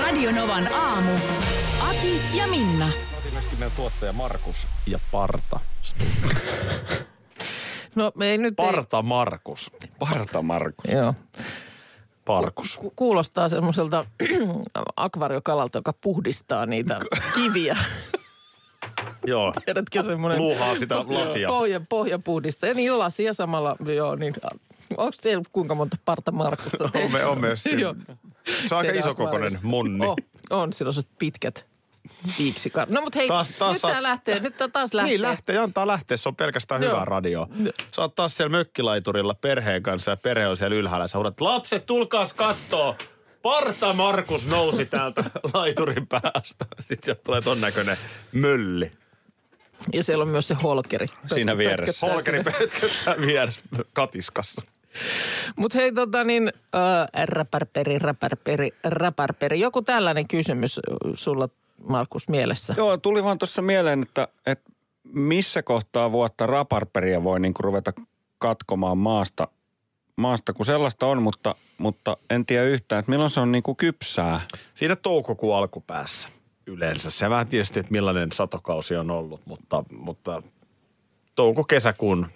Radionovan aamu. Ati ja Minna. Myöskin meidän tuottaja Markus ja Parta. No ei nyt Parta Markus. Parta Markus. joo. Parkus. Ku- Kuulostaa semmoiselta akvariokalalta, joka puhdistaa niitä kiviä. Joo. Tiedätkö semmoinen? Luuhaa sitä lasia. Pohja, pohja puhdistaa. Ja niin lasia samalla, joo niin. Onko teillä kuinka monta parta Markusta? On me- on me. Joo. Se on aika isokokoinen monni. Oh, on, sillä on sellaiset pitkät viiksikar. No mutta hei, Taas- taas nyt saat- tää lähtee, nyt tää taas lähtee. Niin lähtee, antaa lähteä. Se on pelkästään Joo. hyvää radio. Joo. Sä oot taas siellä mökkilaiturilla perheen kanssa ja perhe on siellä ylhäällä. Sä huudat, lapset tulkaas kattoo. Parta Markus nousi täältä laiturin päästä. Sitten sieltä tulee ton näköinen mölli. Ja siellä on myös se holkeri. Siinä vieressä. Holkeri pötköttää vieressä katiskassa. Mutta hei tota niin, äh, räpärperi, räpärperi, räpärperi. Joku tällainen kysymys sulla, Markus, mielessä. Joo, tuli vaan tuossa mieleen, että, että missä kohtaa vuotta raparperia voi niin ruveta katkomaan maasta, maasta, kun sellaista on, mutta, mutta en tiedä yhtään, että milloin se on niin kuin kypsää. Siinä toukokuun alkupäässä yleensä. Se vähän tietysti, että millainen satokausi on ollut, mutta, mutta touko-kesäkuun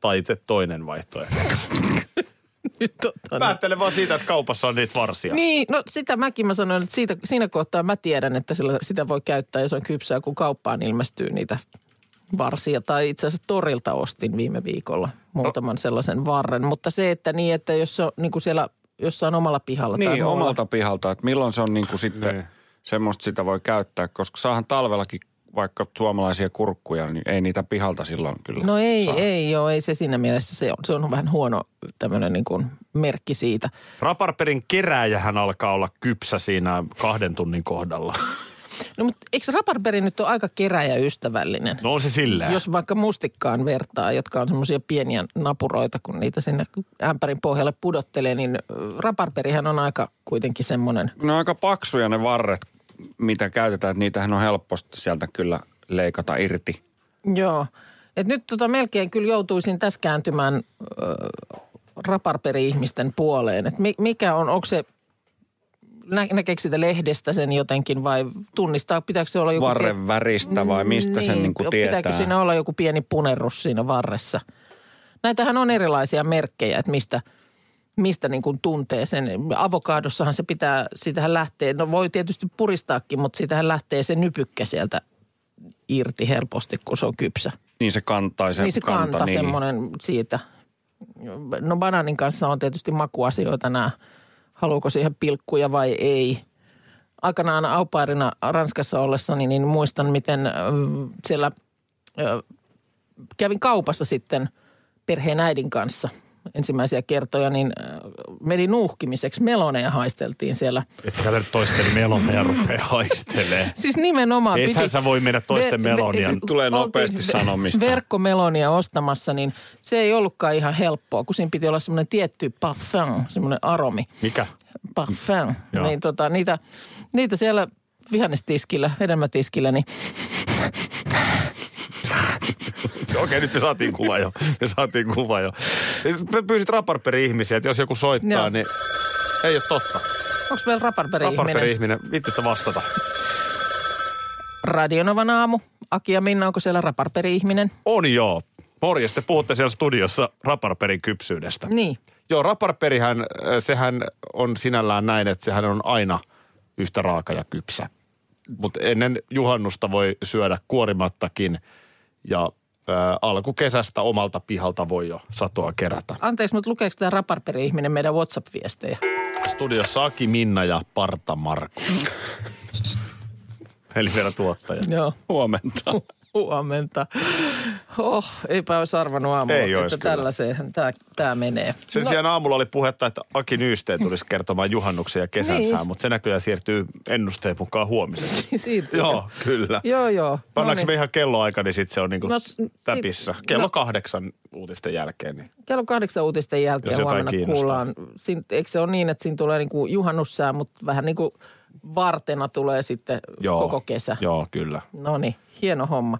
taite toinen vaihtoehto. Nyt tota niin. Päättelen vaan siitä, että kaupassa on niitä varsia. Niin, no sitä mäkin mä sanoin, että siitä, siinä kohtaa mä tiedän, että sillä, sitä voi käyttää ja se on kypsää, kun kauppaan ilmestyy niitä varsia. Tai itse asiassa torilta ostin viime viikolla muutaman sellaisen varren. Mutta se, että niin, että jos se on niin kuin siellä jossain omalla pihalla tai Niin, muualla. omalta pihalta, että milloin se on niin kuin sitten Niin. semmoista sitä voi käyttää, koska saahan talvellakin vaikka suomalaisia kurkkuja, niin ei niitä pihalta silloin kyllä No ei, saa. ei joo, ei se siinä mielessä. Se on, se on vähän huono tämmöinen niin kuin merkki siitä. Raparperin kerääjähän alkaa olla kypsä siinä kahden tunnin kohdalla. No mutta eikö raparperi nyt ole aika keräjäystävällinen? No on se silleen. Jos vaikka mustikkaan vertaa, jotka on semmoisia pieniä napuroita, kun niitä sinne ämpärin pohjalle pudottelee, niin raparperihän on aika kuitenkin semmoinen. Ne on aika paksuja ne varret, mitä käytetään, että niitähän on helposti sieltä kyllä leikata irti. Joo. Et nyt tota melkein kyllä joutuisin tässä kääntymään ö, raparperi-ihmisten puoleen. Et mi, mikä on, onko se, nä, näkeekö sitä lehdestä sen jotenkin vai tunnistaa, pitääkö se olla joku... Varren väristä vai mistä sen niin kuin Pitääkö tietää? siinä olla joku pieni punerrus siinä varressa? Näitähän on erilaisia merkkejä, että mistä, mistä niin kuin tuntee sen. Avokadossahan se pitää, sitähän lähtee, no voi tietysti puristaakin, mutta sitähän lähtee se nypykkä sieltä irti helposti, kun se on kypsä. Niin se kantaa, se, niin se kanta, kanta niin. semmoinen siitä. No banaanin kanssa on tietysti makuasioita nämä, haluuko siihen pilkkuja vai ei. Aikanaan aupairina Ranskassa ollessani, niin muistan, miten siellä kävin kaupassa sitten perheen äidin kanssa ensimmäisiä kertoja, niin ö, meni nuuhkimiseksi. Meloneja haisteltiin siellä. Etkä nyt toisten melonia rupea haistelee. Siis nimenomaan Ethän sä voi mennä toisten melonia. Tulee oltiin nopeasti sanomista. Verkkomelonia ostamassa, niin se ei ollutkaan ihan helppoa, kun siinä piti olla semmoinen tietty parfum, semmoinen aromi. Mikä? Parfum. Joo. Niin tota, niitä, niitä siellä vihannestiskillä, hedelmätiskillä, niin Okei, nyt me saatiin kuva jo. Me saatiin kuva jo. Pyysit raparperi-ihmisiä, että jos joku soittaa, Joo. niin ei ole totta. onko meillä raparperi-ihminen? Raparperi-ihminen, vittit vastata. Radionovan aamu. Aki ja Minna, onko siellä raparperi-ihminen? On joo. Morjes, te puhutte siellä studiossa raparperin kypsyydestä. Niin. Joo, raparperihän, äh, sehän on sinällään näin, että sehän on aina yhtä raaka ja kypsä. Mutta ennen juhannusta voi syödä kuorimattakin ja ää, alkukesästä omalta pihalta voi jo satoa kerätä. Anteeksi, mutta lukeeko tämä raparperi-ihminen meidän WhatsApp-viestejä? Studiossa Aki, Minna ja Parta Markus. Eli vielä tuottaja. Joo. Huomenta. Huomenta. Oh, eipä olisi arvannut aamulla, Ei että tällaiseen tämä, tämä menee. Sen sijaan aamulla oli puhetta, että Aki Nyysteen tulisi kertomaan juhannuksen ja kesän Niin. mutta se näköjään siirtyy ennusteen mukaan huomiseen. Siirtyy. Joo, kyllä. Joo, joo. Pannaanko No me niin. ihan kelloaika, niin sitten se on niinku No no, täpissä. Kello no- kahdeksan uutisten jälkeen. Niin. Kello kahdeksan uutisten jälkeen huomenna kiinnostaa. kuullaan. Siin, eikö se ole niin, että siinä tulee niinku juhannussää, mutta vähän niin kuin vartena tulee sitten Joo. koko kesä. Joo, kyllä. No niin, hieno homma.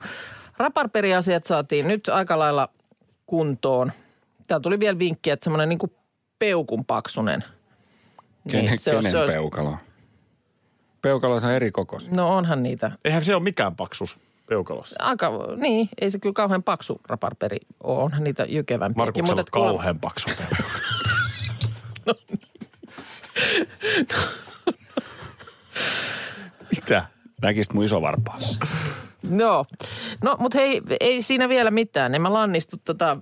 Raparperiasiat saatiin nyt aika lailla kuntoon. Täällä tuli vielä vinkki, että semmoinen niin kuin peukun paksunen. Kenen, Niin, se on- kenen se on- peukalo? Peukaloita on eri kokoisia. No onhan niitä. Eihän se ole mikään paksus peukalossa. Aika, niin, ei se kyllä kauhean paksu raparperi ole. Onhan niitä jykevämpiäkin. Markuksella on kauhean paksu peukalo. Mitä? Näkisit mun isovarpaa. Joo. No, mutta hei, ei siinä vielä mitään. En mä lannistu tota,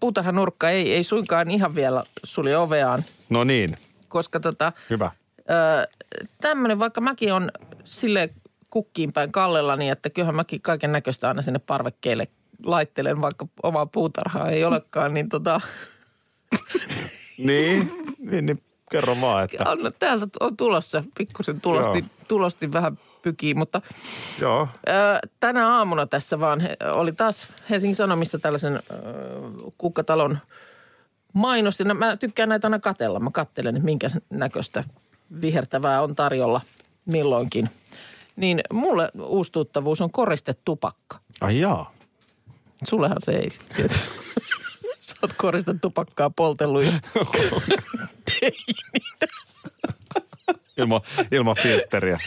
puutarhanurkka ei, ei suinkaan ihan vielä suli oveaan, No niin, koska tota, hyvä. tämmöinen, vaikka mäkin on sille kukkiin päin kallella niin, että kyllähän mäkin kaiken näköistä aina sinne parvekkeelle laittelen, vaikka omaa puutarhaa ei olekaan, niin tota, Niin, niin, niin kerro vaan, että no, täältä on tulossa, pikkusen tulosti, Joo. tulosti vähän pykii, mutta joo. Ö, tänä aamuna tässä vaan oli taas Helsingin Sanomissa tällaisen ö, kukkatalon mainosti. No, mä tykkään näitä aina katella. Mä kattelen, että minkä näköistä vihertävää on tarjolla milloinkin. Niin mulle uusi tuttavuus on koristetupakka. Ai jaa. Sullehan se ei. Sä oot koristetupakkaa poltellut Ilman, ilman filtteriä.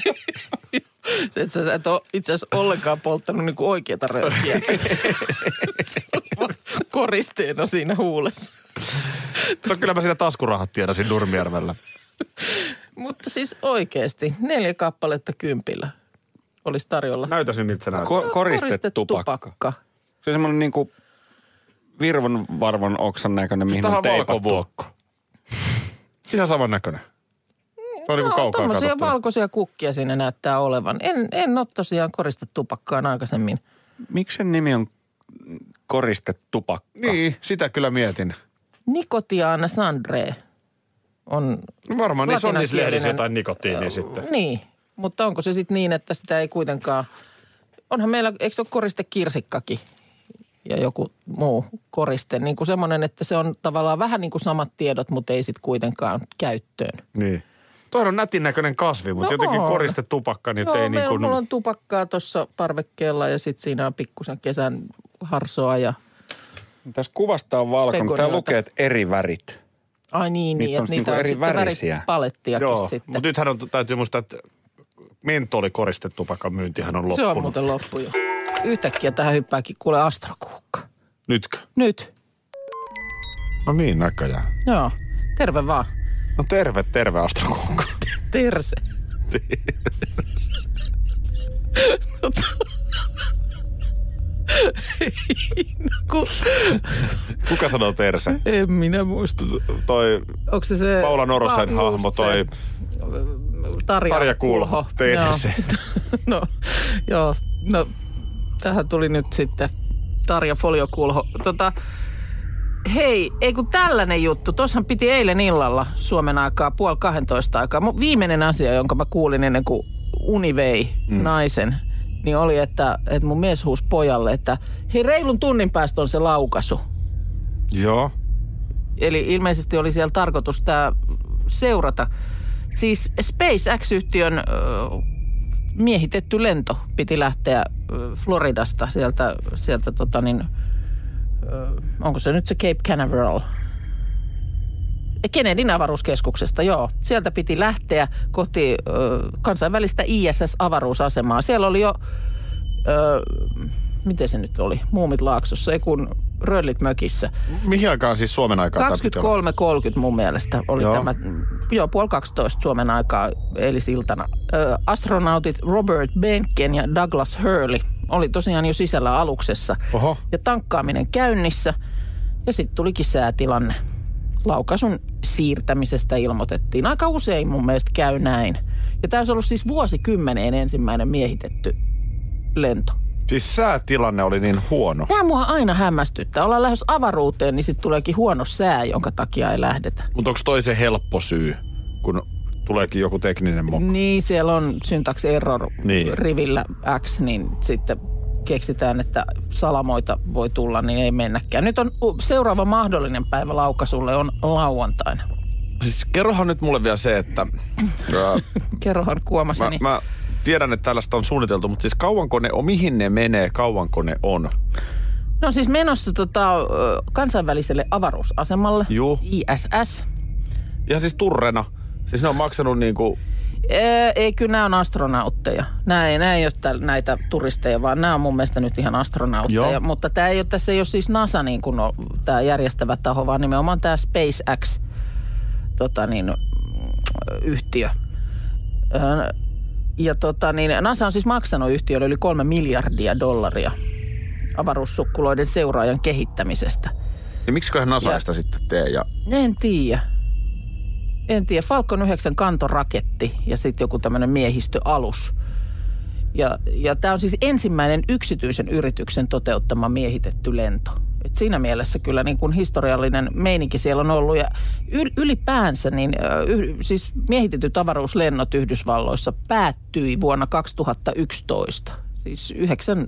et sä, sä et ole itse asiassa ollenkaan polttanut niinku oikeita röökiä. Koristeena siinä huulessa. No kyllä mä siinä taskurahat tiedasin Nurmijärvellä. Mutta siis oikeasti neljä kappaletta kympillä olisi tarjolla. Näytäisin, miltä se näyttää. Ko- koristetupakka. Koristetupakka. Se on semmoinen niinku virvon varvon oksan näköinen, mihin Tämä on on teipattu. Ihan saman näköinen. Se on niin kaukaa valkoisia kukkia siinä näyttää olevan. En, en ole tosiaan koristetupakkaan aikaisemmin. Miksi sen nimi on koristetupakka? Niin, sitä kyllä mietin. Nikotiana sandre on No varmaan niissä on niissä lehdissä jotain nikotiinia sitten. Niin, mutta onko se sitten niin, että sitä ei kuitenkaan... Onhan meillä, eikö se ole koriste kirsikkakin ja joku muu koriste? Niin kuin semmoinen, että se on tavallaan vähän niin kuin samat tiedot, mutta ei sitten kuitenkaan käyttöön. Niin. Toi on nätin näköinen kasvi, mutta No jotenkin on. koriste tupakka, niin Joo, ei niin meillä, kuin... mulla on tupakkaa tuossa parvekkeella ja sitten siinä on pikkusen kesän harsoa ja... Tässä kuvasta on valkoinen. Tämä Pegoniota. lukee, että eri värit. Ai niin, Niitä niin on että niitä niinku on eri sitten värisiä. väripalettiakin Joo, sitten. mutta nythän on, täytyy muistaa, että mentolikoristettupakan myyntihän on loppunut. Se on muuten loppu jo. Yhtäkkiä tähän hyppääkin kuule astrokuukka. Nytkö? Nyt. No niin, näköjään. Joo. Terve vaan. No terve, terve Astrokuukka. Terse. Ku, Kuka sanoo terse? en minä muista. Toi Onko se se... Paula Norosen Ah, hahmo, toi Tarja, Tarja Kulho. Joo. no, joo. No, tähän tuli nyt sitten Tarja Foliokulho. Tota, hei, ei kun tällainen juttu. Tuossahan piti eilen illalla Suomen aikaa puoli 12 aikaa. Mun viimeinen asia, jonka mä kuulin ennen kuin uni vei mm. naisen, niin oli, että, että mun mies huusi pojalle, että hei reilun tunnin päästä on se laukaisu. Joo. Eli ilmeisesti oli siellä tarkoitus tämä seurata. Siis SpaceX-yhtiön miehitetty lento piti lähteä Floridasta sieltä, sieltä tota niin, onko se nyt se Cape Canaveral? Kennedyn avaruuskeskuksesta, joo. Sieltä piti lähteä kohti kansainvälistä ISS-avaruusasemaa. Siellä oli jo, ö, miten se nyt oli, Muumit Laaksossa, ei kun Röllit mökissä. Mihin aikaan siis Suomen aikaa tämä piti olla? 23.30 mun mielestä oli Joo. joo. tämä, joo, puoli 12 Suomen aikaa eilisiltana. Ö, astronautit Robert Benken ja Douglas Hurley oli tosiaan jo sisällä aluksessa. Oho. Ja tankkaaminen käynnissä. Ja sitten tulikin säätilanne. Laukaisun siirtämisestä ilmoitettiin. Aika usein mun mielestä käy näin. Ja tämä olisi ollut siis vuosikymmeneen ensimmäinen miehitetty lento. Siis säätilanne oli niin huono. Tämä mua aina hämmästyttää. Ollaan lähes avaruuteen, niin sitten tuleekin huono sää, jonka takia ei lähdetä. Mutta onko toi se helppo syy, kun tuleekin joku tekninen mokko? Niin, siellä on syntax error Niin. rivillä X, niin sitten keksitään, että salamoita voi tulla, niin ei mennäkään. Nyt on seuraava mahdollinen päivä laukasulle on lauantaina. Siis kerrohan nyt mulle vielä se, että ää, Kerrohan mä, kuomaseni. mä tiedän, että tällaista on suunniteltu, mutta siis kauanko ne on, mihin ne menee, kauanko ne on? No siis menossa tota, kansainväliselle avaruusasemalle, Juu. ISS. Ihan siis turrena. Siis ne on maksanut niinku, Ee, ei, kyllä nämä on astronautteja. Nämä ei, nämä ei ole täl, näitä turisteja, vaan nämä on mun mielestä nyt ihan astronautteja. Joo. Mutta tämä ei ole, tässä ei ole siis NASA niin kuin on, tämä järjestävä taho, vaan nimenomaan tämä SpaceX tota niin, yhtiö. Ja tota niin, NASA on siis maksanut yhtiölle yli kolme miljardia dollaria avaruussukkuloiden seuraajan kehittämisestä. niin miksiköhän NASA Ja- sitä sitten tee? Ja En tiedä. En tiedä. Falcon 9 kantoraketti ja sitten joku tämmöinen miehistöalus. Ja, ja tämä on siis ensimmäinen yksityisen yrityksen toteuttama miehitetty lento. Et siinä mielessä kyllä niin kuin historiallinen meininki siellä on ollut. Ja yl- ylipäänsä niin siis miehitetyt avaruuslennot Yhdysvalloissa päättyi vuonna 2011. Siis yhdeksän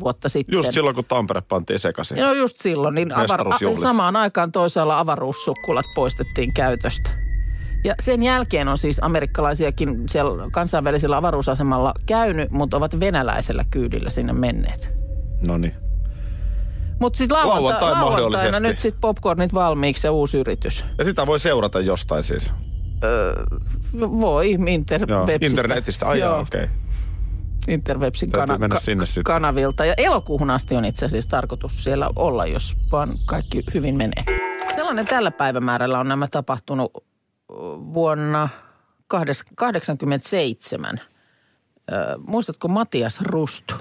vuotta sitten. just silloin, kun Tampere pantiin sekaisin. No just silloin, niin avar- samaan aikaan toisaalla avaruussukkulat poistettiin käytöstä. Ja sen jälkeen on siis amerikkalaisiakin siellä kansainvälisellä avaruusasemalla käynyt, mutta ovat venäläisellä kyydillä sinne menneet. No niin. Mutta sitten lauanta- Lauantai lauantaina mahdollisesti. nyt sitten popcornit valmiiksi ja uusi yritys. Ja sitä voi seurata jostain siis. Voi interwebsistä. Internetistä, ai okei. Okay. Interwebsin kana- mennä ka- sinne sitten. kanavilta. Ja elokuuhun asti on itse asiassa tarkoitus siellä olla, jos vaan kaikki hyvin menee. Sellainen tällä päivämäärällä on nämä tapahtunut vuonna 1987. Muistatko Matias Rustu?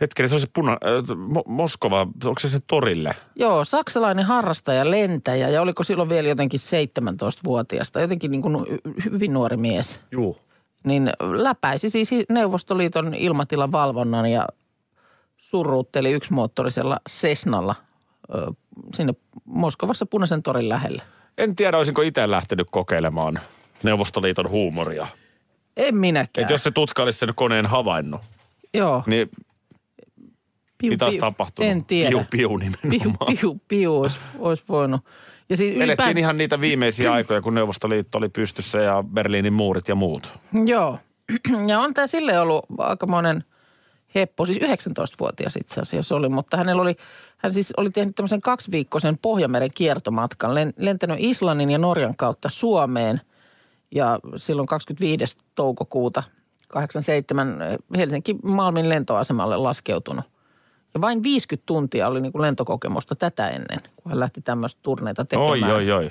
Hetkinen, se on se puna, äh, Mo- Moskova, onko se se torille? Joo, saksalainen harrastaja, lentäjä ja oliko silloin vielä jotenkin 17-vuotiasta, jotenkin niin kuin hy- hyvin nuori mies. Juu. niin läpäisi siis Neuvostoliiton ilmatilan valvonnan ja surruutteli yksimoottorisella Cessnalla ö, sinne Moskovassa Punaisen torin lähelle. En tiedä, olisinko itse lähtenyt kokeilemaan Neuvostoliiton huumoria. En minäkään. Et jos se tutka olisi sen koneen havainnut, Joo, niin piu, mitä olisi tapahtunut? En tiedä. Piu, piu piu, nimenomaan. piu, piu olisi, olisi voinut. Ja siis Elettiin ylipäätään, ihan niitä viimeisiä aikoja, kun Neuvostoliitto oli pystyssä ja Berliinin muurit ja muut. Joo. Ja on tämä sille ollut aikamoinen heppo, siis 19-vuotias itse asiassa oli, mutta hänellä oli, hän siis oli tehnyt tämmöisen kaksiviikkoisen Pohjanmeren kiertomatkan, len- lentänyt Islannin ja Norjan kautta Suomeen ja silloin 25. toukokuuta 87 Helsinki Malmin lentoasemalle laskeutunut. Ja vain 50 tuntia oli niin kuin lentokokemusta tätä ennen, kun hän lähti tämmöistä turneita tekemään. Oi, oi, oi.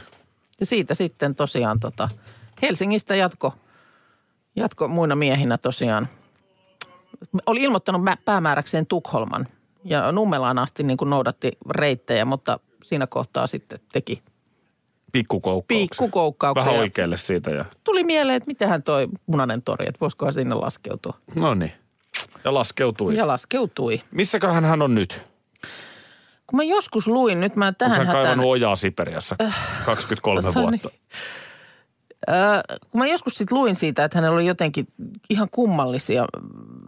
Ja siitä sitten tosiaan tota, Helsingistä jatko, jatko muina miehinä tosiaan. Oli ilmoittanut mä- päämääräkseen Tukholman ja Nummelaan asti niin kuin noudatti reittejä, mutta siinä kohtaa sitten teki Pikkukoukkauksen. Vähän oikealle siitä ja Tuli mieleen, että mitähän toi punainen tori, että voisikohan sinne laskeutua. no niin. Ja laskeutui. Ja laskeutui. Missäköhän hän on nyt? Kun mä joskus luin, nyt mä Onko tähän hän hätään... ojaa Siperiassa 23 tota niin. vuotta? Öö, kun mä joskus sitten luin siitä, että hänellä oli jotenkin ihan kummallisia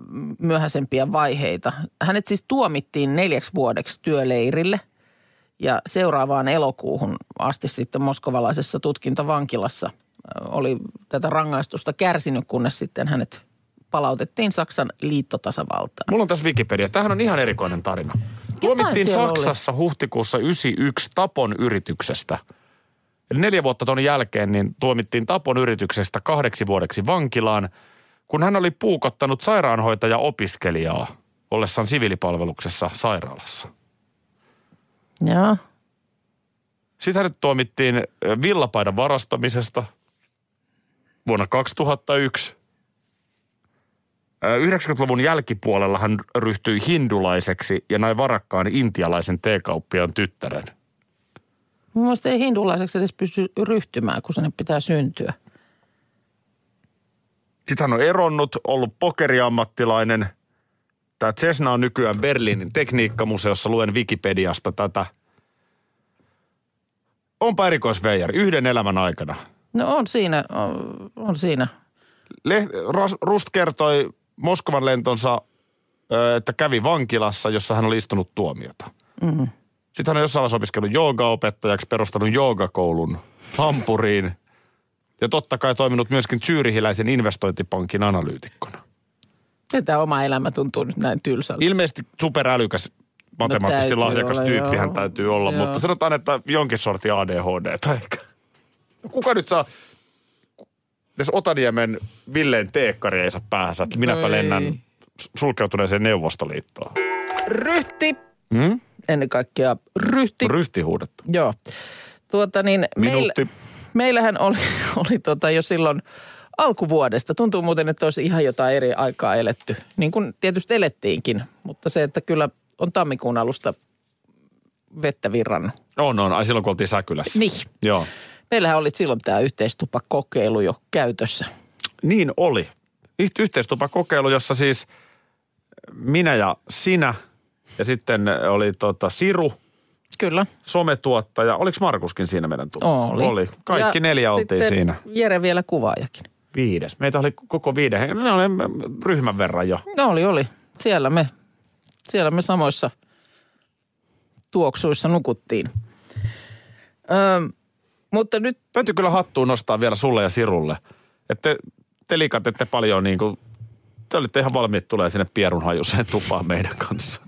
mm, myöhäisempiä vaiheita. Hänet siis tuomittiin neljäksi vuodeksi työleirille ja seuraavaan elokuuhun asti sitten moskovalaisessa tutkintavankilassa ö, oli tätä rangaistusta kärsinyt, kunnes sitten hänet palautettiin Saksan liittotasavaltaan. Mulla on tässä Wikipedia. Tämähän on ihan erikoinen tarina. Tuomittiin Saksassa huhtikuussa 91 Tapon yrityksestä. Eli neljä vuotta ton jälkeen niin tuomittiin Tapon yrityksestä kahdeksi vuodeksi vankilaan, kun hän oli puukottanut sairaanhoitaja-opiskelijaa ollessaan siviilipalveluksessa sairaalassa. Joo. Sitten hänet tuomittiin ö, villapaidan varastamisesta vuonna 2001. Ö, 90-luvun jälkipuolella hän ryhtyi hindulaiseksi ja näin varakkaan intialaisen teekauppiaan tyttären. Mun mielestä ei hindulaiseksi edes pysty ryhtymään, kun sinne pitää syntyä. Sitten hän on eronnut, ollut pokeriammattilainen. Tämä Cessna on nykyään Berliinin tekniikkamuseossa. Luen Wikipediasta tätä. Onpa erikoisveijari yhden elämän aikana. No on siinä, on, on siinä. Le- Rust kertoi Moskovan lentonsa, että kävi vankilassa, jossa hän oli istunut tuomiota. Mm. Sitten hän on jossain vaiheessa opiskellut joogaopettajaksi, perustanut joogakoulun Hampuriin. Ja totta kai toiminut myöskin Zyrihiläisen investointipankin analyytikkona. Tätä oma elämä tuntuu nyt näin tylsältä. Ilmeisesti superälykäs, matemaattisesti täytyy lahjakas olla, tyyppi hän täytyy olla, Joo. mutta sanotaan, että jonkin sortin ADHD tai ehkä. Kuka nyt saa, jos Otaniemen Villeen teekkari ei saa päähänsä, että minäpä No lennän sulkeutuneeseen Neuvostoliittoon. Ryhti, Hmm? ennen kaikkea ryhti. Ryhti huudettu. Joo. Tuota niin, meillä, Minuutti. meillähän oli, oli tota jo silloin alkuvuodesta. Tuntuu muuten, että olisi ihan jotain eri aikaa eletty. Niin kuin tietysti elettiinkin, mutta se, että kyllä on tammikuun alusta vettä virrannut. On, on. Ai silloin kun oltiin Säkylässä. Niin. Joo. Meillähän oli silloin tämä yhteistupakokeilu jo käytössä. Niin oli. Yht- Yhteistupakokeilu, jossa siis minä ja sinä ja sitten oli tota Siru, Kyllä. sometuottaja. Oliko Markuskin siinä meidän tuvassa? Oli. oli. Kaikki Ja neljä oltiin siinä. Jere vielä kuvaajakin. Viides. Meitä oli koko viiden. hengen- Ne oli ryhmän verran jo. No oli, oli. Siellä me, siellä me samoissa tuoksuissa nukuttiin. Öö, mutta nyt, Täytyy kyllä hattuun nostaa vielä sulle ja Sirulle. Että te, te likat ette paljon niin kuin, te olitte ihan valmiit tulee sinne pierunhajuiseen tupaan meidän kanssa.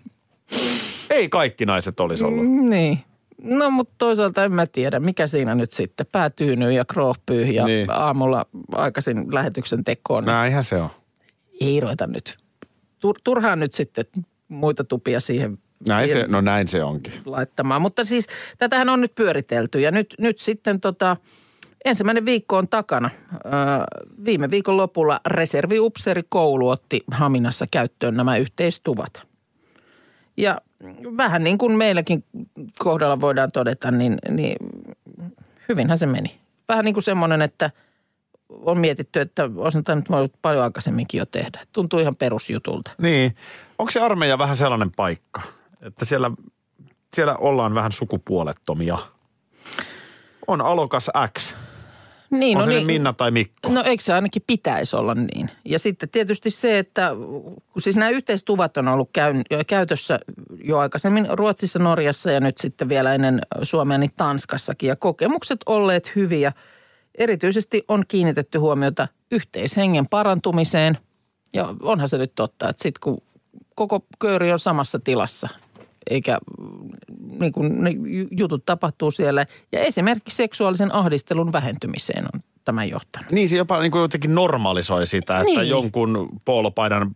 Ei kaikki naiset olisi ollut. niin. No mutta toisaalta en mä tiedä, mikä siinä nyt sitten. Pää tyynyy ja kroopyy ja Niin. niin. aamulla aikaisin lähetyksen tekoon. Näinhän se on. Ei ruveta nyt. Tur, turhaan nyt sitten muita tupia siihen, Näin se, no näin se onkin. laittamaan. Mutta siis tätähän on nyt pyöritelty ja nyt, nyt sitten tota, ensimmäinen viikko on takana. Öö, viime viikon lopulla reserviupseerikoulu otti Haminassa käyttöön nämä yhteistuvat. Ja vähän niin kuin meilläkin kohdalla voidaan todeta, niin, niin hyvinhän se meni. Vähän niin kuin semmoinen, että on mietitty, että olisi tämä nyt voinut paljon aikaisemminkin jo tehdä. Tuntuu ihan perusjutulta. Niin. Onko se armeija vähän sellainen paikka, että siellä, siellä ollaan vähän sukupuolettomia? On alokas X. Niin, on no se niin, Minna tai Mikko. No eikö se ainakin pitäisi olla niin? Ja sitten tietysti se, että siis nämä yhteistuvat on ollut käyn, käytössä jo aikaisemmin Ruotsissa, Norjassa ja nyt sitten vielä ennen Suomea niin Tanskassakin. Ja kokemukset olleet hyviä. Erityisesti on kiinnitetty huomiota yhteishengen parantumiseen. Ja onhan se nyt totta, että sitten kun koko kööri on samassa tilassa, eikä niin kuin ne ju- jutut tapahtuu siellä. Ja esimerkiksi seksuaalisen ahdistelun vähentymiseen on tämä johtanut. Niin, se jopa niin kuin jotenkin normalisoi sitä, että Niin. jonkun poolopaidan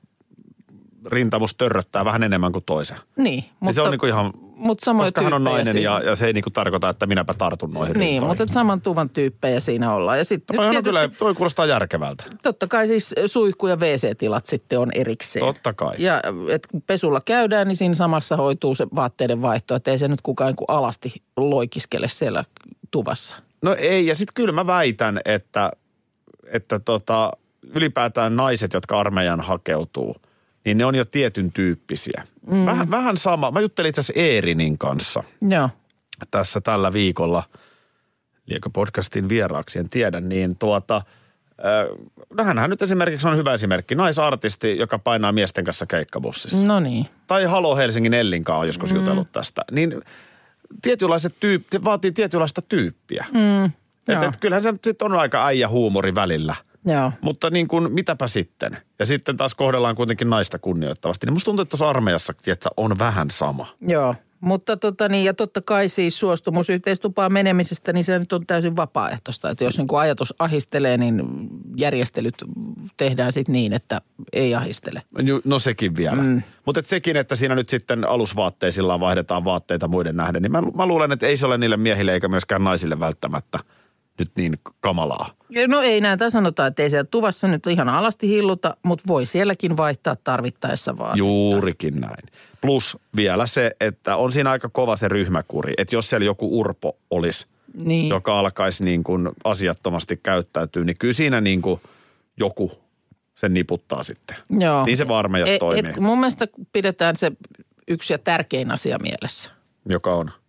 rintamus törröttää vähän enemmän kuin toisen. Niin, Mutta, se on niin kuin ihan, mutta samoja koska hän on nainen siinä. ja, ja se ei niin kuin tarkoita, että minäpä tartun noihin Niin, mutta että saman tuvan tyyppejä siinä ollaan. Ja sitten Toi, on tietysti, kyllä, toi kuulostaa järkevältä. totta kai siis suihku- ja WC-tilat sitten on erikseen. Totta kai. Ja et kun pesulla käydään, niin siinä samassa hoituu se vaatteiden vaihto. Että ei se nyt kukaan niin alasti loikiskele siellä tuvassa. No ei, ja sitten kyllä mä väitän, että, että tota, ylipäätään naiset, jotka armeijan hakeutuu, niin ne on jo tietyn tyyppisiä. Mm. Vähän, vähän sama. Mä juttelin itse asiassa Eerinin kanssa Joo. tässä tällä viikolla, liekö podcastin vieraaksi, en tiedä, niin tuota, äh, hänhän nyt esimerkiksi on hyvä esimerkki. Naisartisti, joka painaa miesten kanssa keikkabussissa. No niin. Tai Halo Helsingin Ellinkaan on joskus mm. jutellut tästä. Niin tietynlaiset tyyp, se vaatii tietynlaista tyyppiä. Mm, Et, joo. et, kyllähän se on aika äijä huumori välillä. Joo. Mutta niin kuin, mitäpä sitten? Ja sitten taas kohdellaan kuitenkin naista kunnioittavasti. Niin musta tuntuu, että tuossa armeijassa että on vähän sama. Joo, mutta tota niin, ja totta kai siis suostumus yhteistupaan menemisestä, niin se nyt on täysin vapaaehtoista. Että jos niin kuin ajatus ahistelee, niin järjestelyt tehdään sitten niin, että ei ahistele. No sekin vielä. Mm. Mutta sekin, että siinä nyt sitten alusvaatteisilla vaihdetaan vaatteita muiden nähden, niin mä, mä luulen, että ei se ole niille miehille eikä myöskään naisille välttämättä nyt niin kamalaa. No ei näitä sanotaan, että ei siellä tuvassa nyt ihan alasti hilluta, mutta voi sielläkin vaihtaa tarvittaessa vaan. Juurikin näin. Plus vielä se, että on siinä aika kova se ryhmäkuri. Että jos siellä joku urpo olisi, Niin. joka alkaisi niin kuin asiattomasti käyttäytyä, niin kyllä siinä niin kuin joku sen niputtaa sitten. Joo. Niin se armeijassa Et- toimii, et mun mielestä pidetään se yksi ja tärkein asia mielessä. joka on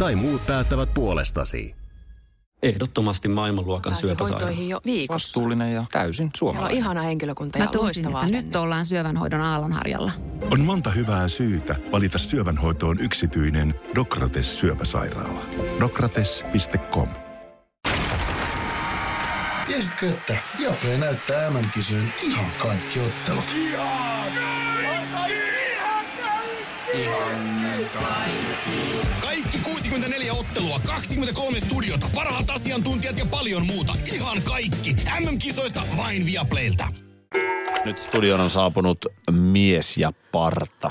Tai muut päättävät puolestasi. Ehdottomasti maailmanluokan syöpäsairaala. hoitoihin jo viikossa. Vastuullinen ja täysin Siellä on suomalainen. ihana henkilökunta ja Mä tunsin, loistavaa että nyt ollaan syövänhoidon aallonharjalla. On monta hyvää syytä valita syövänhoitoon yksityinen Dokrates syöpäsairaala. Dokrates.com Tiesitkö, että Viaplay näyttää MM-kisojen ihan kaikki ottelut? Kaikki 64 ottelua, 23 studiota, parhaat asiantuntijat ja paljon muuta. Ihan kaikki. MM-kisoista vain Viaplaylta. Nyt studioon on saapunut mies ja parta.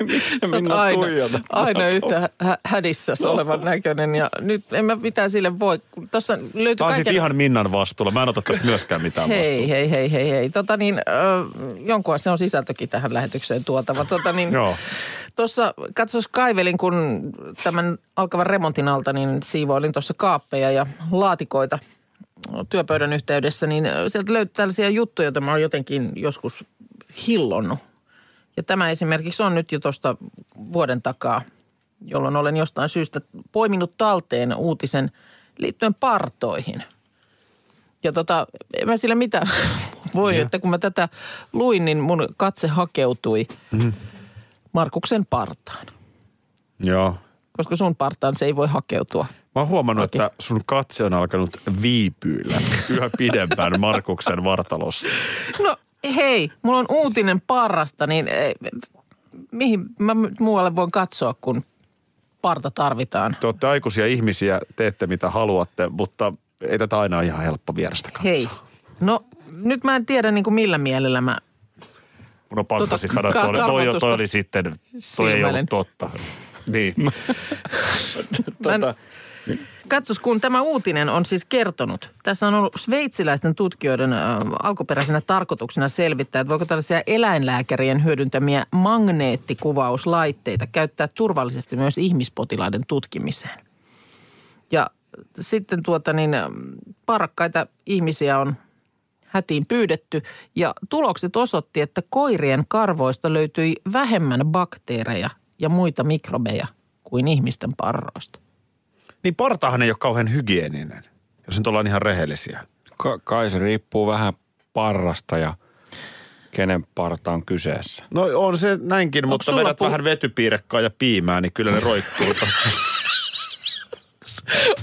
Miksi Sä minä aina, tuijotan? aina yhtä hä- hädissä olevan näköinen ja nyt en mä mitään sille voi. Tuossa löytyi Tämä on kaiken... ihan Minnan vastuulla. Mä en ota tästä myöskään mitään Hei, vastuuta. hei, hei, hei, hei. Tota niin, äh, jonkun se on sisältökin tähän lähetykseen tuotava. Tota niin, Joo. Tuossa katsos kaivelin, kun tämän alkavan remontin alta, niin siivoilin tuossa kaappeja ja laatikoita työpöydän yhteydessä, niin sieltä löytyi tällaisia juttuja, joita mä oon jotenkin joskus hillonnut. Ja tämä esimerkiksi on nyt jo tuosta vuoden takaa, jolloin olen jostain syystä poiminut talteen uutisen liittyen partoihin. Ja tota, en mä sillä mitään voi, että kun mä tätä luin, niin mun katse hakeutui Markuksen partaan. Joo. Koska sun partaan se ei voi hakeutua. Mä oon huomannut, Okei. että sun katse on alkanut viipyillä yhä pidempään Markuksen vartalossa. No hei, mulla on uutinen parrasta, niin eh, mihin mä muualle voin katsoa, kun parta tarvitaan. Te olette aikuisia ihmisiä, teette mitä haluatte, mutta ei tätä aina ole ihan helppo vierestä katsoa. Hei, no nyt mä en tiedä niin kuin millä mielellä mä Mun on pakko Tota, siis sanoa, että toi, toi, toi oli sitten, toi ei silmäilen. ollut totta. Niin. Mä en, Tota, katsos, kun tämä uutinen on siis kertonut. Tässä on ollut sveitsiläisten tutkijoiden alkuperäisenä tarkoituksena selvittää, että voiko tällaisia eläinlääkärien hyödyntämiä magneettikuvauslaitteita käyttää turvallisesti myös ihmispotilaiden tutkimiseen. Ja sitten tuota niin, parakkaita ihmisiä on hätiin pyydetty ja tulokset osoitti, että koirien karvoista löytyi vähemmän bakteereja ja muita mikrobeja kuin ihmisten parroista. Niin partahan ei ole kauhean hygieninen, jos nyt ollaan ihan rehellisiä. ka- kai se riippuu vähän parrasta ja kenen parta on kyseessä. No on se näinkin, mutta sulla vedät pu- vähän vetypiirekkaa ja piimää, niin kyllä ne roikkuu tossa.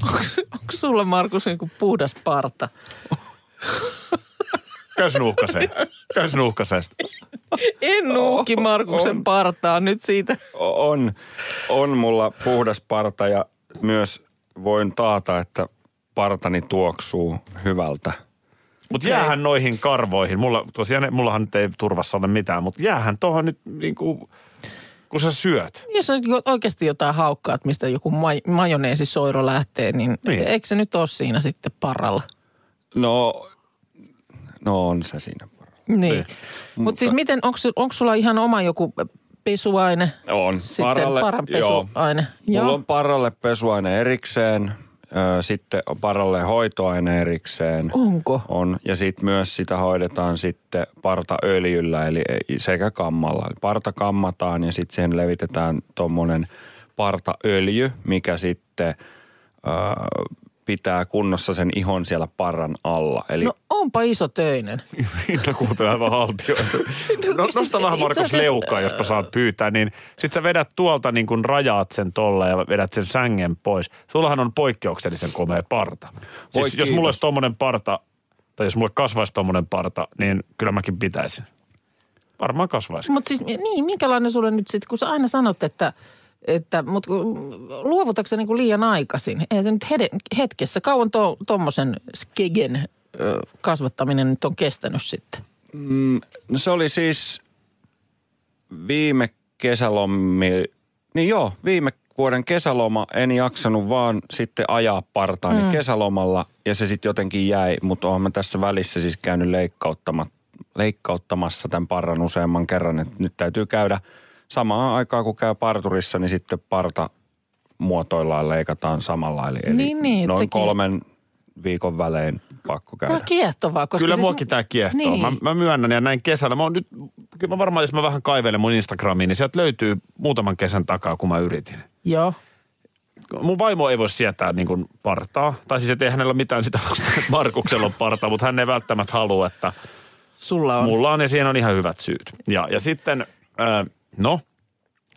Onko sulla, Markus, niin kuin puhdas parta? Käys nuuhkaseen. Käys nuuhkaseen. En nuuki Markuksen on. partaa nyt siitä. On, on mulla puhdas parta ja myös voin taata, että partani tuoksuu hyvältä. Mutta jäähän noihin karvoihin. Mulla, tosiaan, mullahan nyt ei turvassa ole mitään, mutta jäähän tuohon nyt niin kuin, kun sä syöt. Jos on jo- oikeasti jotain haukkaat, mistä joku maj- majoneesisoiro lähtee, niin, Niin. niin eikö se nyt ole siinä sitten paralla? No, no on se siinä paralla. Niin. Mutta siis miten, onko sulla ihan oma joku pesuaine? On. Sitten paranpesuaine. Joo. Mulla Joo. on paralle pesuaine erikseen, sitten on paralle hoitoaine erikseen. Onko? On. Ja sitten myös sitä hoidetaan sitten partaöljyllä, eli sekä kammalla. Eli Parta kammataan ja sitten siihen levitetään tuommoinen partaöljy, mikä sitten pitää kunnossa sen ihon siellä parran alla. Eli No onpa iso töinen. Minna kuuntelee aivan haltioita. No, siis nosta vähän itse Markus asiassa- leukaa, jospa saat pyytää. Niin sit sä vedät tuolta niin kuin rajaat sen tolle ja vedät sen sängen pois. Sullahan on poikkeuksellisen komea parta. Voi Siis jos mulla olisi tommonen parta, tai jos mulle kasvaisi tommonen parta, niin kyllä mäkin pitäisin. Varmaan kasvaisi. Mutta siis niin, minkälainen sulle nyt sitten, kun sä aina sanot, että, että mut kun- luovutatko sä niinku liian aikaisin? Eihän se nyt hetkessä, kauan tuommoisen skegen ö, ö, kasvattaminen nyt on kestänyt sitten? Mm, no se oli siis viime kesälomi, niin joo, viime vuoden kesäloma en jaksanut vaan sitten ajaa partaani mm. kesälomalla ja se sitten jotenkin jäi, mutta oon mä tässä välissä siis käynyt leikkauttama, leikkauttamassa tämän parran useamman kerran, että nyt täytyy käydä samaan aikaan kun käy parturissa, niin sitten parta muotoillaan leikataan samalla. Eli, eli Niin, niin, noin sekin- kolmen viikon välein pakko käydä. Tämä on kiehtovaa, koska Kyllä siis- muakin tämä kiehtoo. Niin. Mä, mä myönnän ja näin kesällä. Mä oon nyt, kyllä mä varmaan, jos mä vähän kaivelen mun Instagramiin, niin sieltä löytyy muutaman kesän takaa, kun mä yritin. Joo. Mun vaimo ei voi sietää niin kuin partaa. Tai siis, että ei hänellä ole mitään sitä vastaan, että Markuksella on partaa, mutta hän ei välttämättä halua, että Sulla on. mulla on ja siinä on ihan hyvät syyt. Ja, ja sitten, äh, no,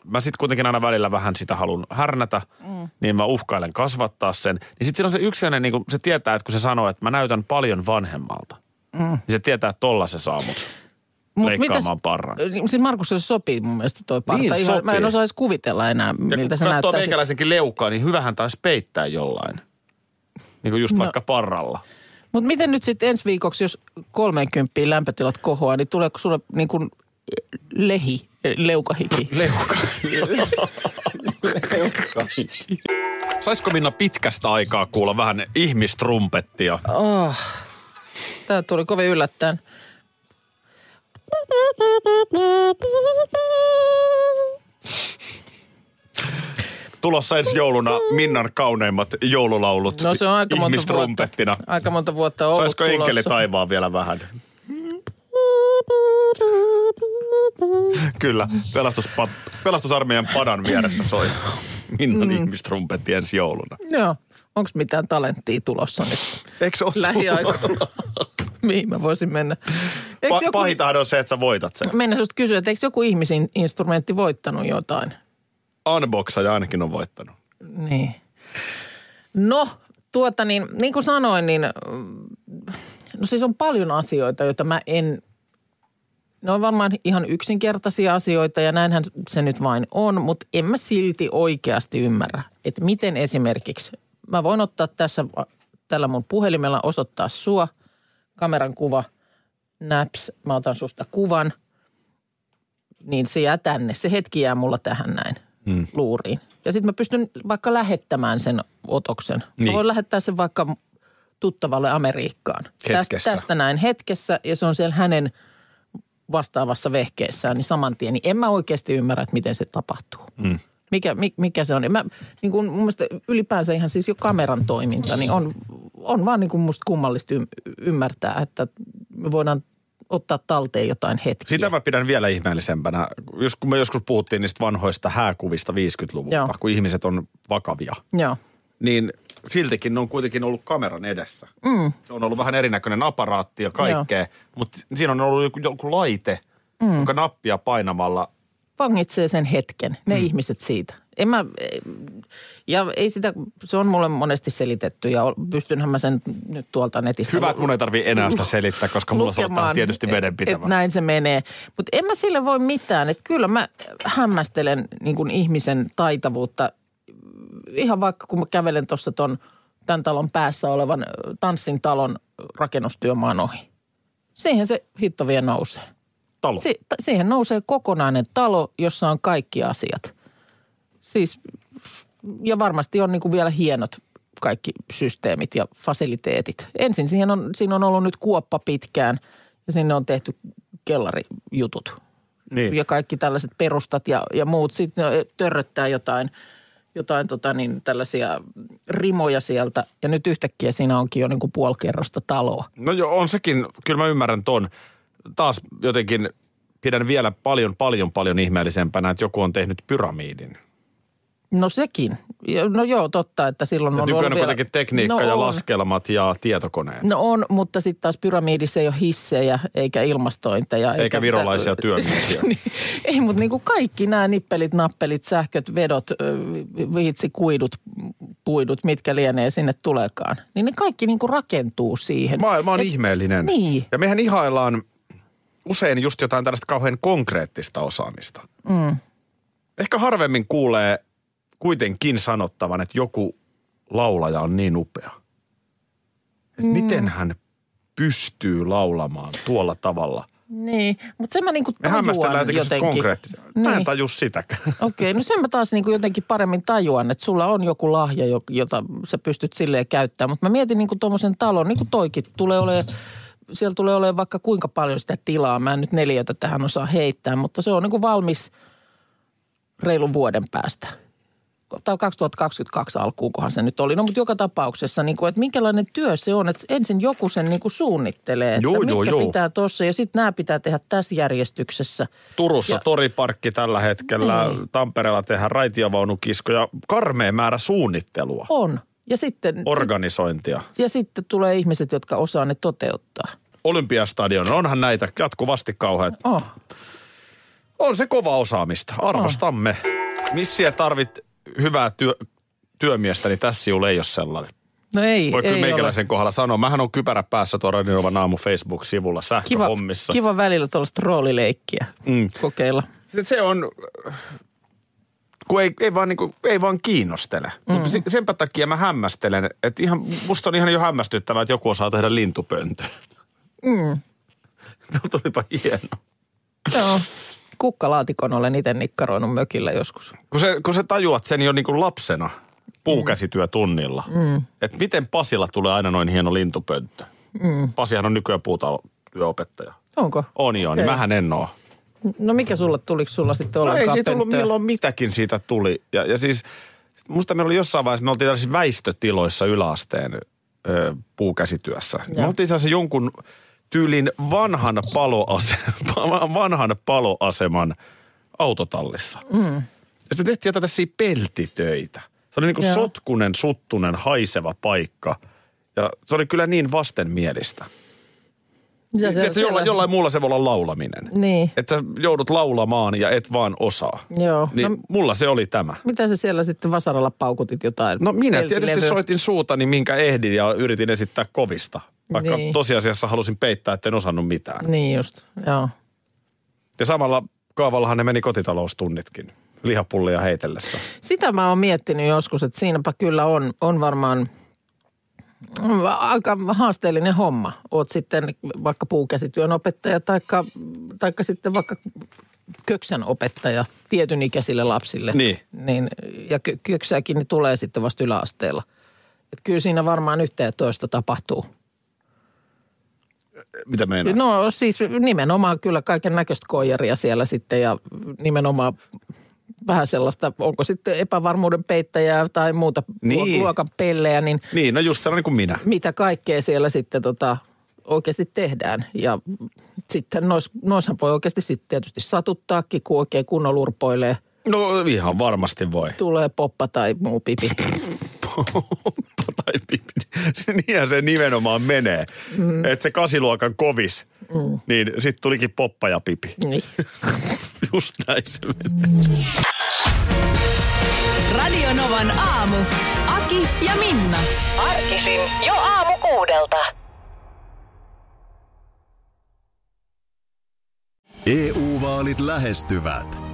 mä sitten kuitenkin aina välillä vähän sitä halun härnätä, mm. niin mä uhkailen kasvattaa sen. Niin sitten siinä on se yksi sellainen, niin kuin se tietää, että kun se sanoo, että mä näytän paljon vanhemmalta, mm. niin se tietää, että tolla se saa mut Mut leikkaamaan parran. Siis Markukselle sopii mun mielestä toi parta. Niin, Ihan, mä en sopii. edes kuvitella enää, Ja miltä kun se näyttää. meikäläisenkin leukaa, niin hyvähän taisi peittää jollain. Niin kuin just No. vaikka parralla. Mutta miten nyt sitten ensi viikoksi, jos 30 lämpötilat kohoaa, niin tuleeko sulle niin kuin lehi, leukahiki? Leuka. Saisiko Minna pitkästä aikaa kuulla vähän ihmistrumpettia? Oh. Tämä tuli kovin yllättäen. Tulossa ensi jouluna Minnan kauneimmat joululaulut No se on aika monta vuotta, ihmistrumpettina. aika monta vuotta ollut Saisiko enkeli tulossa. taivaan vielä vähän? Kyllä, pelastuspa, pelastusarmeijan padan vieressä soi Minnan mm. ihmistrumpetti ensi jouluna. Joo. Onko mitään talenttia tulossa nyt Eikö ole lähiaikoina? Mihin mä voisin mennä? Eikö Pa- joku, Pahintahan on se, että sä voitat sen. mennä susta kysyä, että eikö joku ihmisin instrumentti voittanut jotain? Unboxaja ainakin on voittanut. Niin. No, tuota niin, niin kuin sanoin, niin mm, no siis on paljon asioita, joita mä en, ne on varmaan ihan yksinkertaisia asioita ja näinhän se nyt vain on, mutta en mä silti oikeasti ymmärrä, että miten esimerkiksi, mä voin ottaa tässä tällä mun puhelimella osoittaa sua, kameran kuva, naps, mä otan susta kuvan, niin se jää tänne, se hetki jää mulla tähän näin mm. luuriin. Ja sitten mä pystyn vaikka lähettämään sen otoksen. Niin. Mä voin lähettää sen vaikka tuttavalle Amerikkaan. Hetkessä. Tästä, tästä näin hetkessä ja se on siellä hänen vastaavassa vehkeessään, niin saman tien. Niin en mä oikeasti ymmärrä, että miten se tapahtuu. Mm. Mikä, mi, mikä se on? En Mä, niin kuin mun mielestä ylipäänsä ihan siis jo kameran toiminta, niin on, on vaan niin kuin musta kummallista ym, ymmärtää, että me voidaan ottaa talteen jotain hetkiä. Sitä mä pidän vielä ihmeellisempänä. Just kun me joskus puhuttiin niistä vanhoista hääkuvista 50-luvulta, Joo. kun ihmiset on vakavia, Joo. niin siltikin ne on kuitenkin ollut kameran edessä. Mm. Se on ollut vähän erinäköinen aparaatti ja kaikkea, mutta siinä on ollut joku, joku laite, mm. jonka nappia painamalla vangitsee sen hetken, ne mm. ihmiset siitä. En mä, ja ei sitä, se on mulle monesti selitetty ja pystynhän mä sen nyt tuolta netistä. Hyvä, että mun ei tarvii enää sitä selittää, koska mulla on tietysti et- vedenpitävä. näin se menee. Mutta en mä sille voi mitään. Että kyllä mä hämmästelen niin kuin ihmisen taitavuutta. Ihan vaikka kun mä kävelen tuossa ton tämän talon päässä olevan Tanssin talon rakennustyömaan ohi. Siihen se hitto vielä nousee. Talo. Si- t- siihen nousee kokonainen talo, jossa on kaikki asiat. Siis, ja varmasti on niin kuin vielä hienot kaikki systeemit ja fasiliteetit. Ensin siihen on, siinä on ollut nyt kuoppa pitkään ja sinne on tehty kellarijutut. Niin. Ja kaikki tällaiset perustat ja, ja muut. Sitten törröttää jotain, jotain tota niin, tällaisia rimoja sieltä. Ja nyt yhtäkkiä siinä onkin jo niin kuin puolikerrosta taloa. No joo, on sekin, kyllä mä ymmärrän ton. Taas jotenkin pidän vielä paljon, paljon, paljon ihmeellisempänä, että joku on tehnyt pyramidin. No sekin. No joo, totta, että silloin Ja on nykyään ollut on vielä... kuitenkin tekniikka no ja on. laskelmat ja tietokoneet. No on, mutta sitten taas pyramiidissa ei ole hissejä eikä ilmastointeja. Eikä virolaisia työmiehiä. Niin, ei, mutta niin kuin kaikki nämä nippelit, nappelit, sähköt, vedot, viitsi, kuidut, puidut, mitkä lienee sinne tulekaan. Niin ne kaikki niin kuin rakentuu siihen. Maailma on Et- ihmeellinen. Niin. Ja mehän ihaillaan usein just jotain tällaista kauhean konkreettista osaamista. Mm. Ehkä harvemmin kuulee kuitenkin sanottavan, että joku laulaja on niin upea. Että Mm. miten hän pystyy laulamaan tuolla tavalla. Niin, mutta sen mä niinku Me tajuan jotenkin jotenkin. konkreettisesti. Mä en Niin. taju sitäkään. Okei, no sen mä taas niinku jotenkin paremmin tajuan, että sulla on joku lahja, jo- jota sä pystyt silleen käyttämään. Mutta mä mietin niinku tuommoisen talon, niin kuin toikin, tulee olemaan, siellä tulee olemaan vaikka kuinka paljon sitä tilaa. Mä en nyt neljötä tähän osaa heittää, mutta se on niinku valmis reilun vuoden päästä. Tai 2022 alkuunkohan se nyt oli. No mutta joka tapauksessa, niin kuin, että minkälainen työ se on, että ensin joku sen niin kuin suunnittelee, että Juu, mitkä juu. pitää tuossa ja sitten nämä pitää tehdä tässä järjestyksessä. Turussa Ja- toriparkki tällä hetkellä, Niin. Tampereella tehdään raitiovaunukiskoja. Karmea määrä suunnittelua, On. Ja sitten, organisointia. ja sitten tulee ihmiset, jotka osaa ne toteuttaa. Olympiastadion, onhan näitä jatkuvasti kauheat. Oh. On se kova osaamista, arvostamme. Missä tarvit hyvää työ, työmiestä, niin tässä sinulla ei ole sellainen. No ei, Voi kyllä ei meikäläisen ole. kohdalla sanoa. Mähän on kypärä päässä tuo Radionovan aamu Facebook-sivulla Kiva, sähköhommissa. kiva välillä tuollaista roolileikkiä Mm. kokeilla. Se, se on, kun ei, ei, vaan, niin kuin, ei vaan kiinnostele. Mm. Mutta senpä takia mä hämmästelen, että ihan, musta on ihan jo hämmästyttävää, että joku osaa tehdä lintupöntön. Mm. Tulipa hieno. Joo. Kukkalaatikon olen itse nikkaroinut mökillä joskus. Kun, se, kun sä tajuat sen jo niin kuin lapsena puukäsityötunnilla, mm. että miten Pasilla tulee aina noin hieno lintupönttö. Mm. Pasihan on nykyään puutyöopettaja. Onko? On joo, niin mähän en oo. No mikä sulle, tuliko sulla sitten No ollenkaan ei siitä tullut pönttöä? milloin mitäkin siitä tuli. Ja, ja siis musta meillä oli jossain vaiheessa, me oltiin tällaisissa väistötiloissa yläasteen ö, puukäsityössä. Me Joo. oltiin sellaisen jonkun tyylin vanhan, paloase, vanhan paloaseman autotallissa. Mm. Ja me tehtiin jotain tässä peltitöitä. Se oli niin kuin Joo. sotkunen, suttunen, haiseva paikka. Ja se oli kyllä niin vastenmielistä. Mitä se- Tiedätkö, jollain, jollain muulla se voi olla laulaminen. Niin, Että joudut laulamaan ja et vaan osaa. joo. Niin No, mulla se oli tämä. mitä sä siellä sitten vasaralla paukutit jotain? No minä tietysti soitin suutani, minkä ehdin ja yritin esittää kovista. Vaikka Niin. tosiasiassa halusin peittää, että en osannut mitään. Niin just, joo. Ja samalla kaavallahan ne meni kotitaloustunnitkin lihapullia heitellessä. Sitä mä oon miettinyt joskus, että siinäpä kyllä on, on varmaan aika haasteellinen homma. Oot sitten vaikka puukäsityön opettaja taikka, taikka sitten vaikka köksän opettaja tietyn ikäisille lapsille. Niin. niin ja kö- köksääkin niin tulee sitten vasta yläasteella. Et kyllä siinä varmaan yhtä ja toista tapahtuu. Mitä meinaat? No siis nimenomaan kyllä kaiken näköistä koijaria siellä sitten ja nimenomaan vähän sellaista, onko sitten epävarmuuden peittäjää tai muuta Niin. niin. luokan pellejä, niin Niin, no just sellainen kuin minä. mitä kaikkea siellä sitten tota, oikeasti tehdään. Ja sitten nois, noissahan voi oikeasti sitten tietysti satuttaakin, kun oikein kunnolla urpoilee. No ihan varmasti voi. Tulee poppa tai muu pipi. tai pipi. Niinhän se nimenomaan menee. Mm. Että se kasiluokan kovis, mm. niin sitten tulikin poppa ja pipi. niin. Just näin se menee. Radio Novan aamu. Aki ja Minna. Arkisin jo aamu kuudelta. EU-vaalit lähestyvät.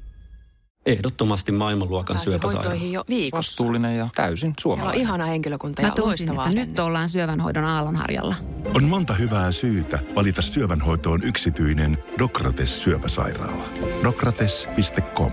Ehdottomasti maailmanluokan syöpäsairaala. hoitoihin jo viikossa. Vastuullinen ja täysin Siellä on suomalainen. ihana henkilökunta Mä ja tunsin, loistavaa että nyt asennetta. ollaan syövänhoidon aallonharjalla. On monta hyvää syytä valita syövänhoitoon yksityinen Dokrates syöpäsairaala. Dokrates.com